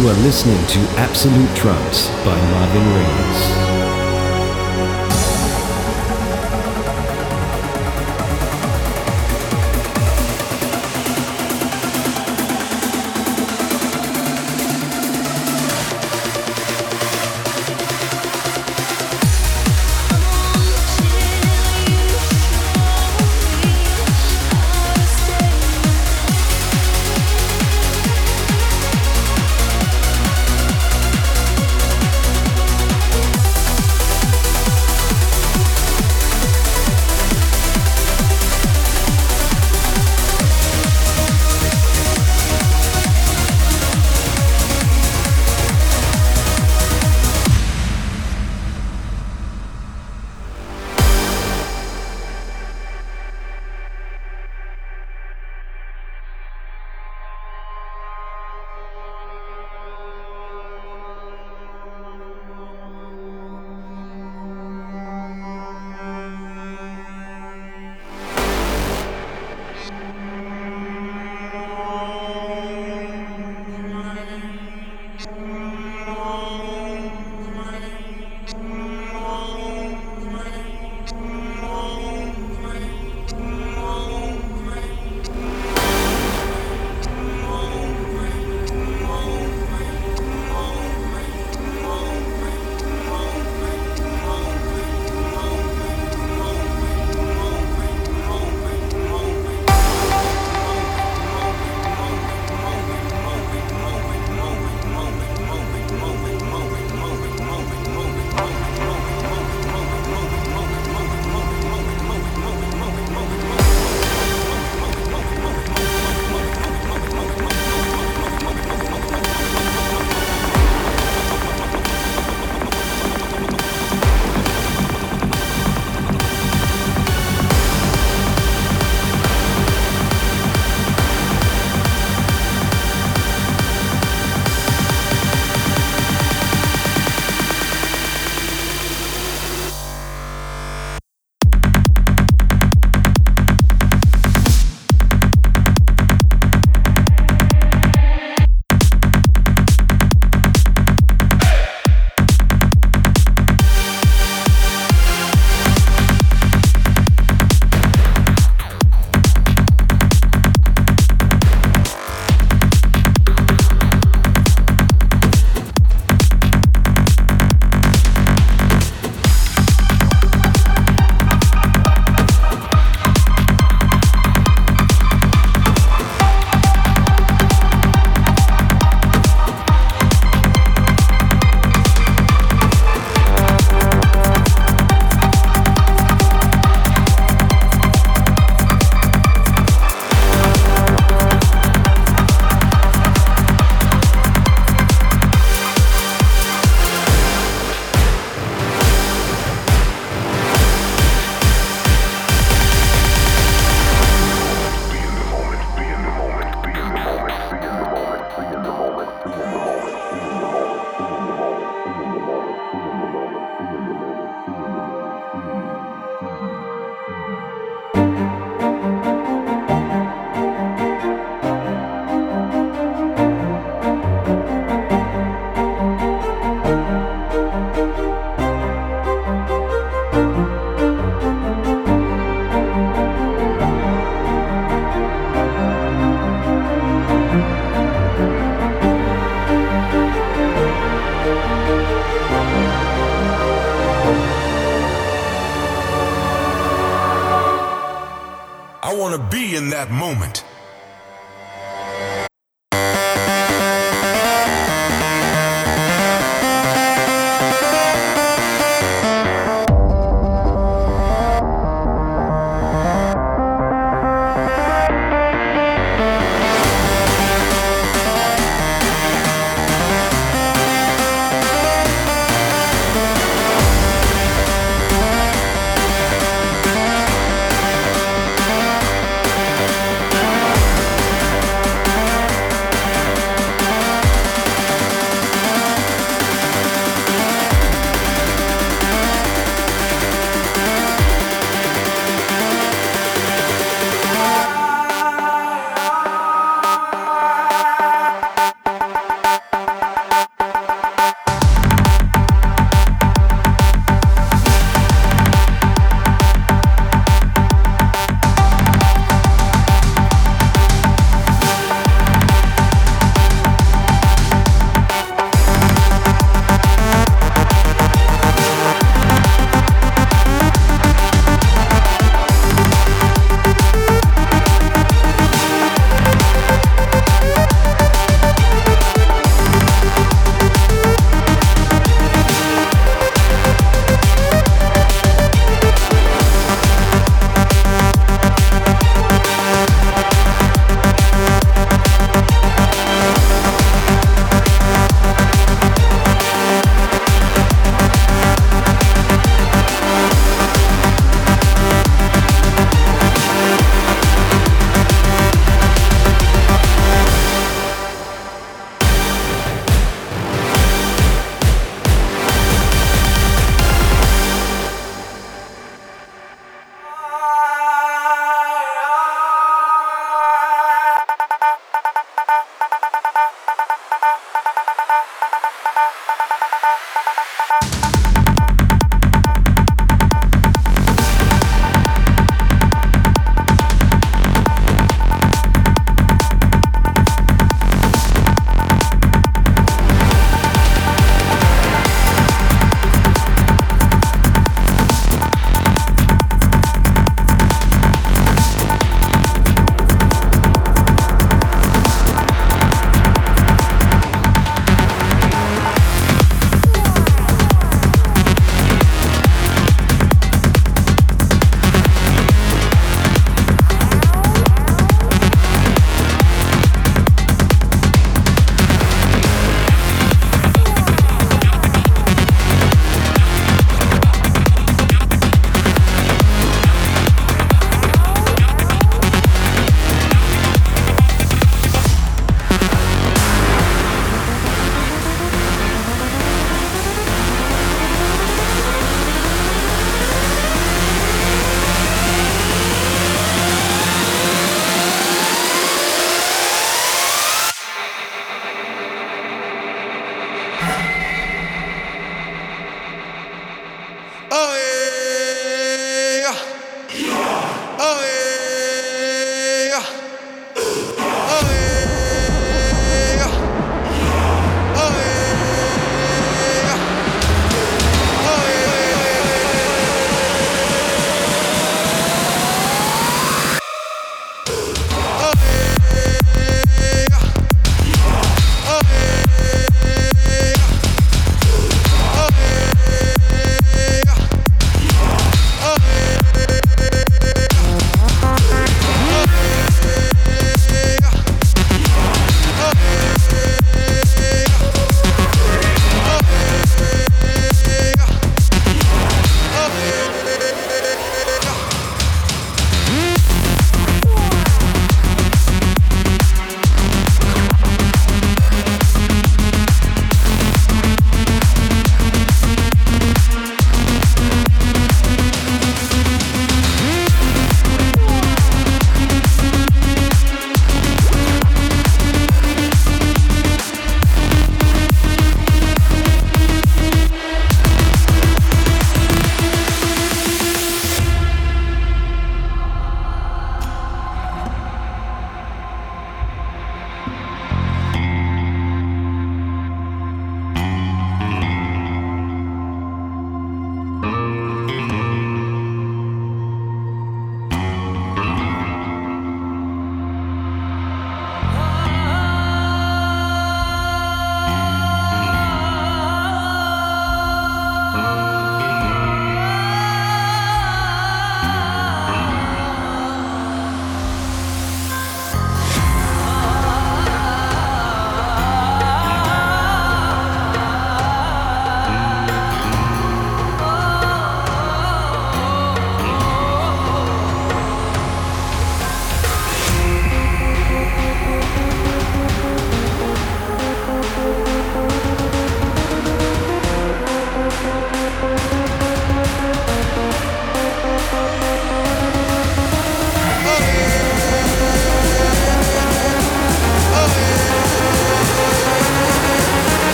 You are listening to Absolute Trance by Marvin Reeves.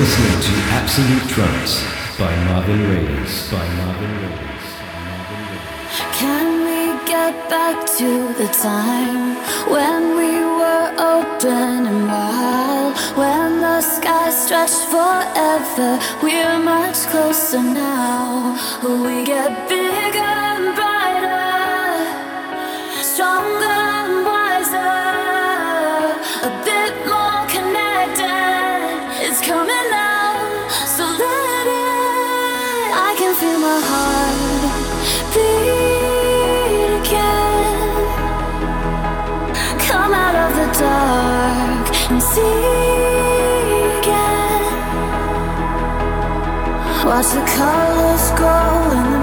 listening to Absolute Trance by Marvin Raiders. By Marvin Raiders. Can we get back to the time when we were open and wild? When the sky stretched forever, we're much closer now. We get bigger and brighter, stronger. Watch the colors grow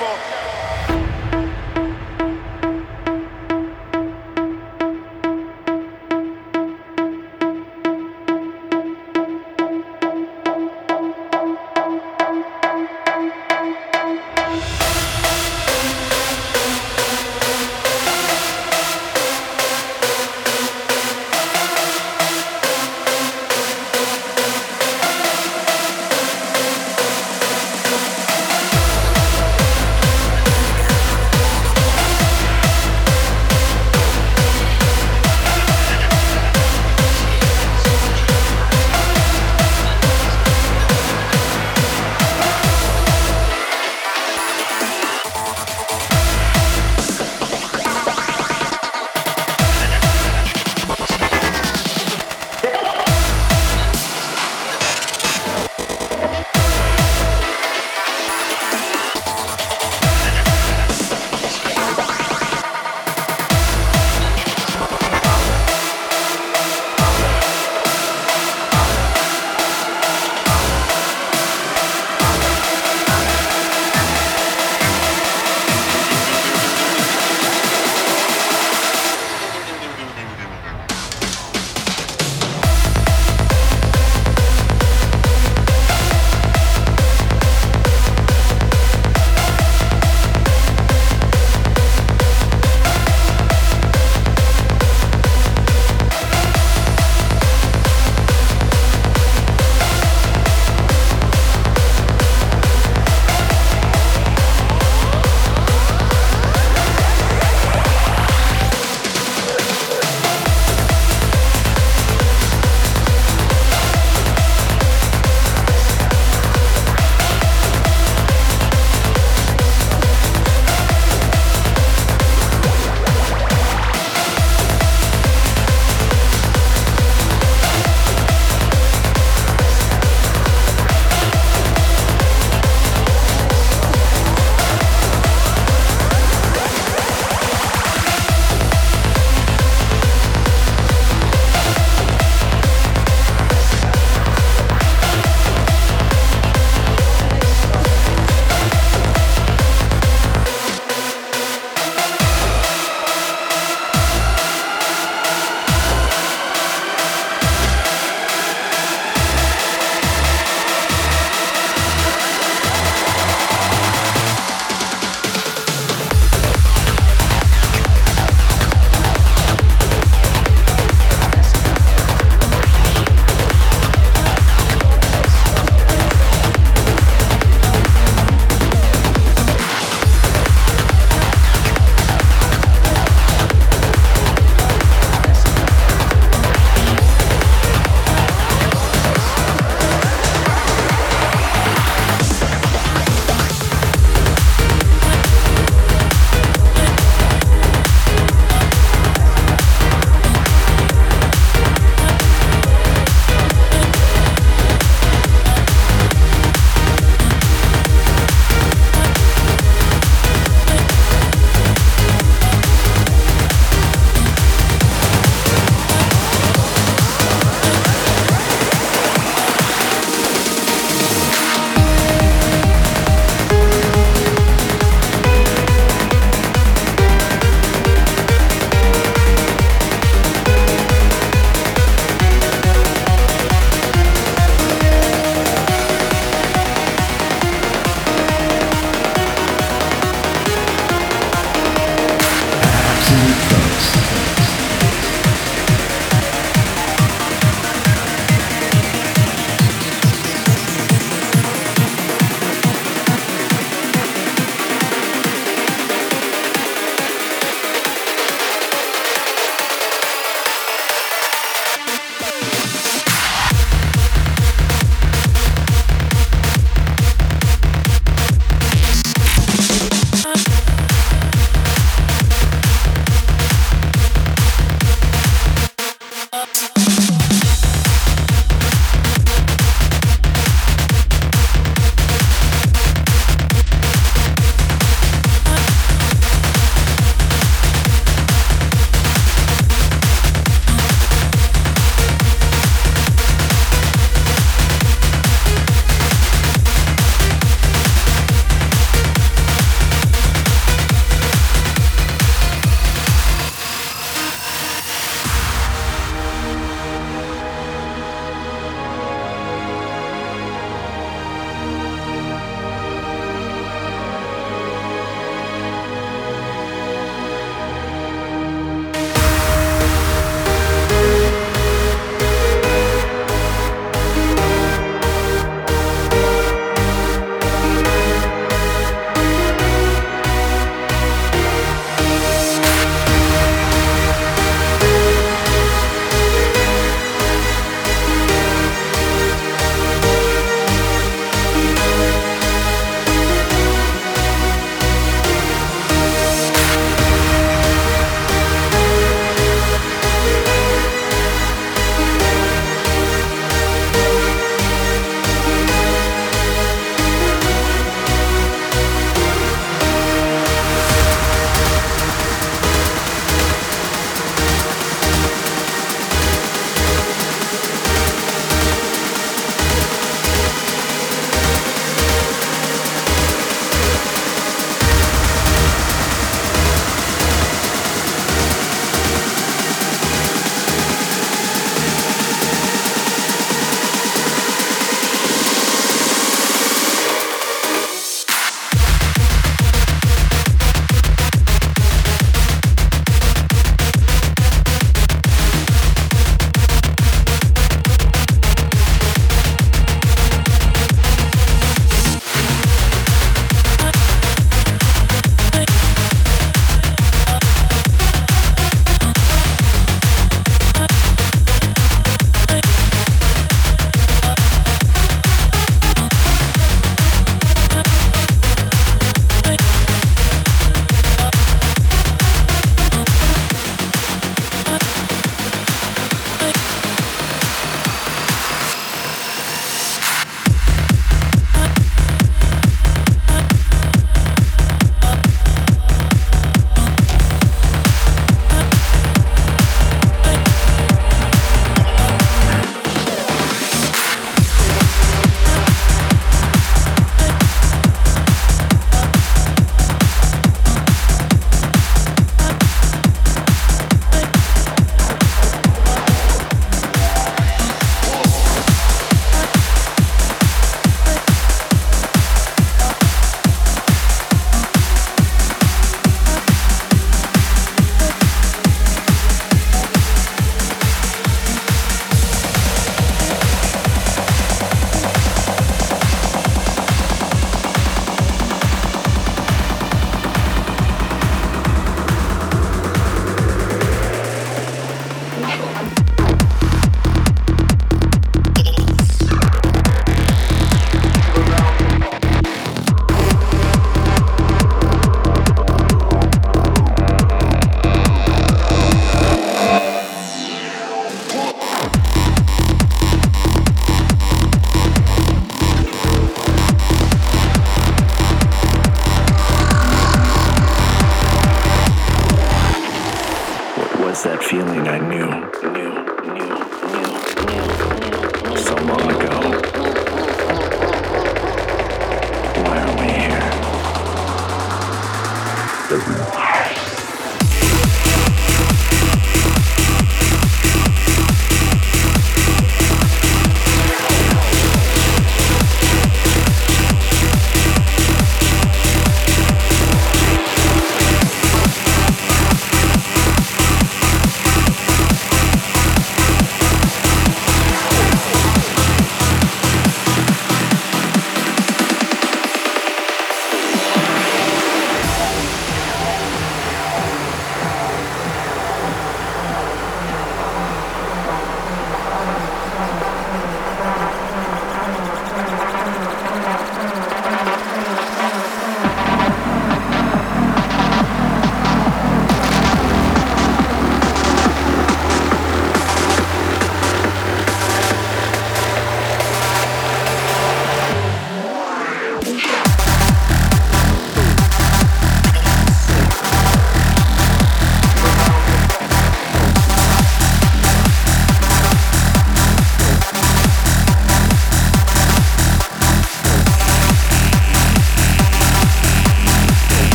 Marvel.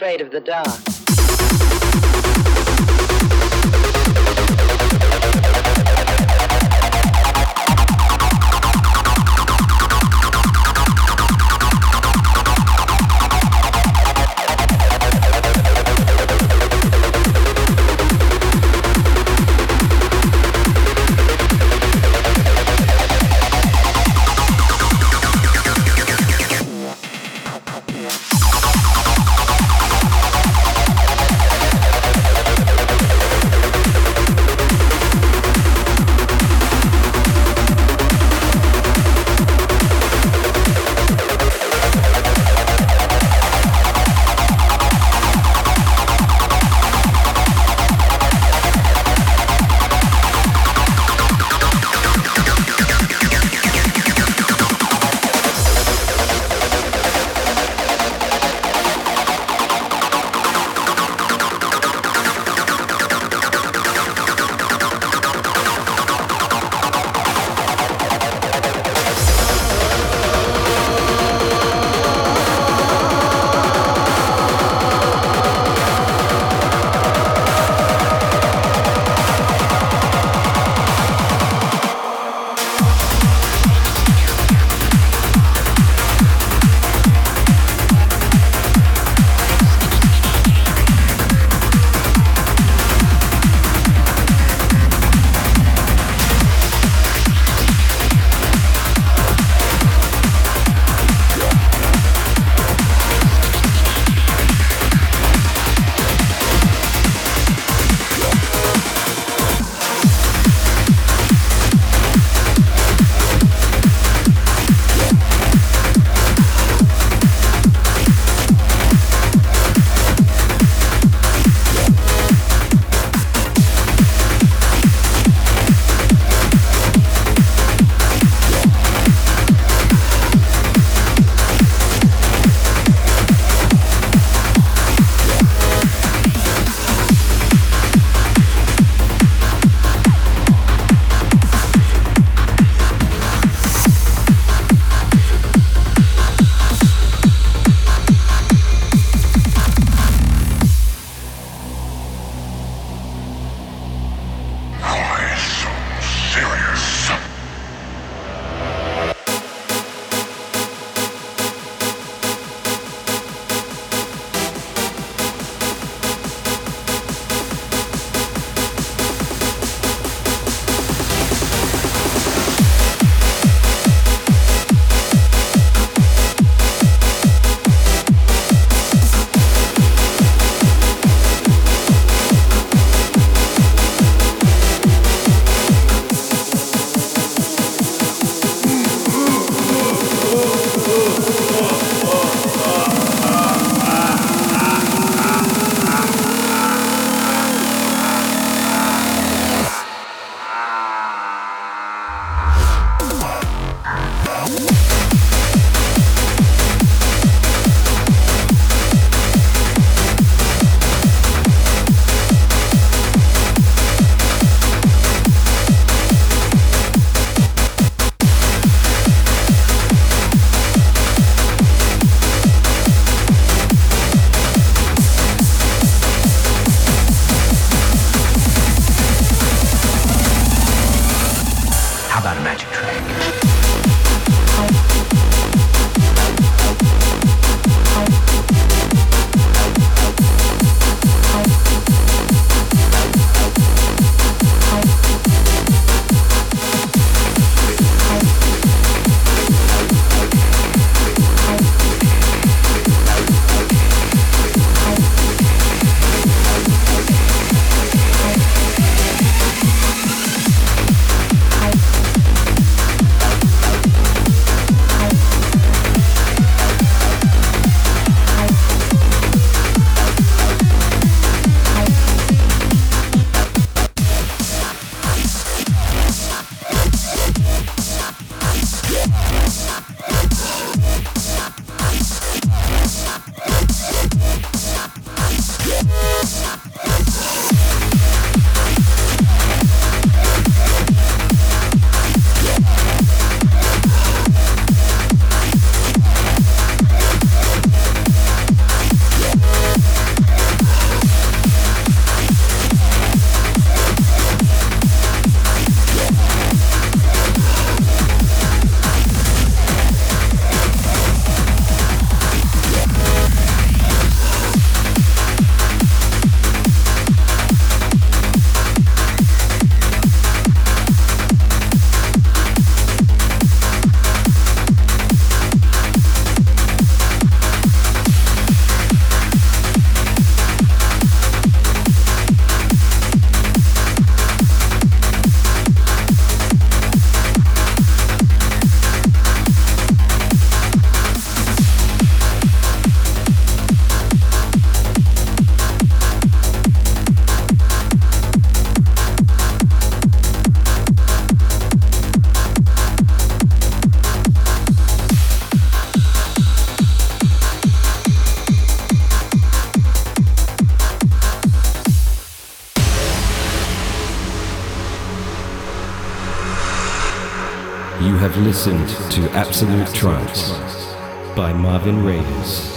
Afraid of the dark. Listened to Absolute Trance by Marvin Raiders.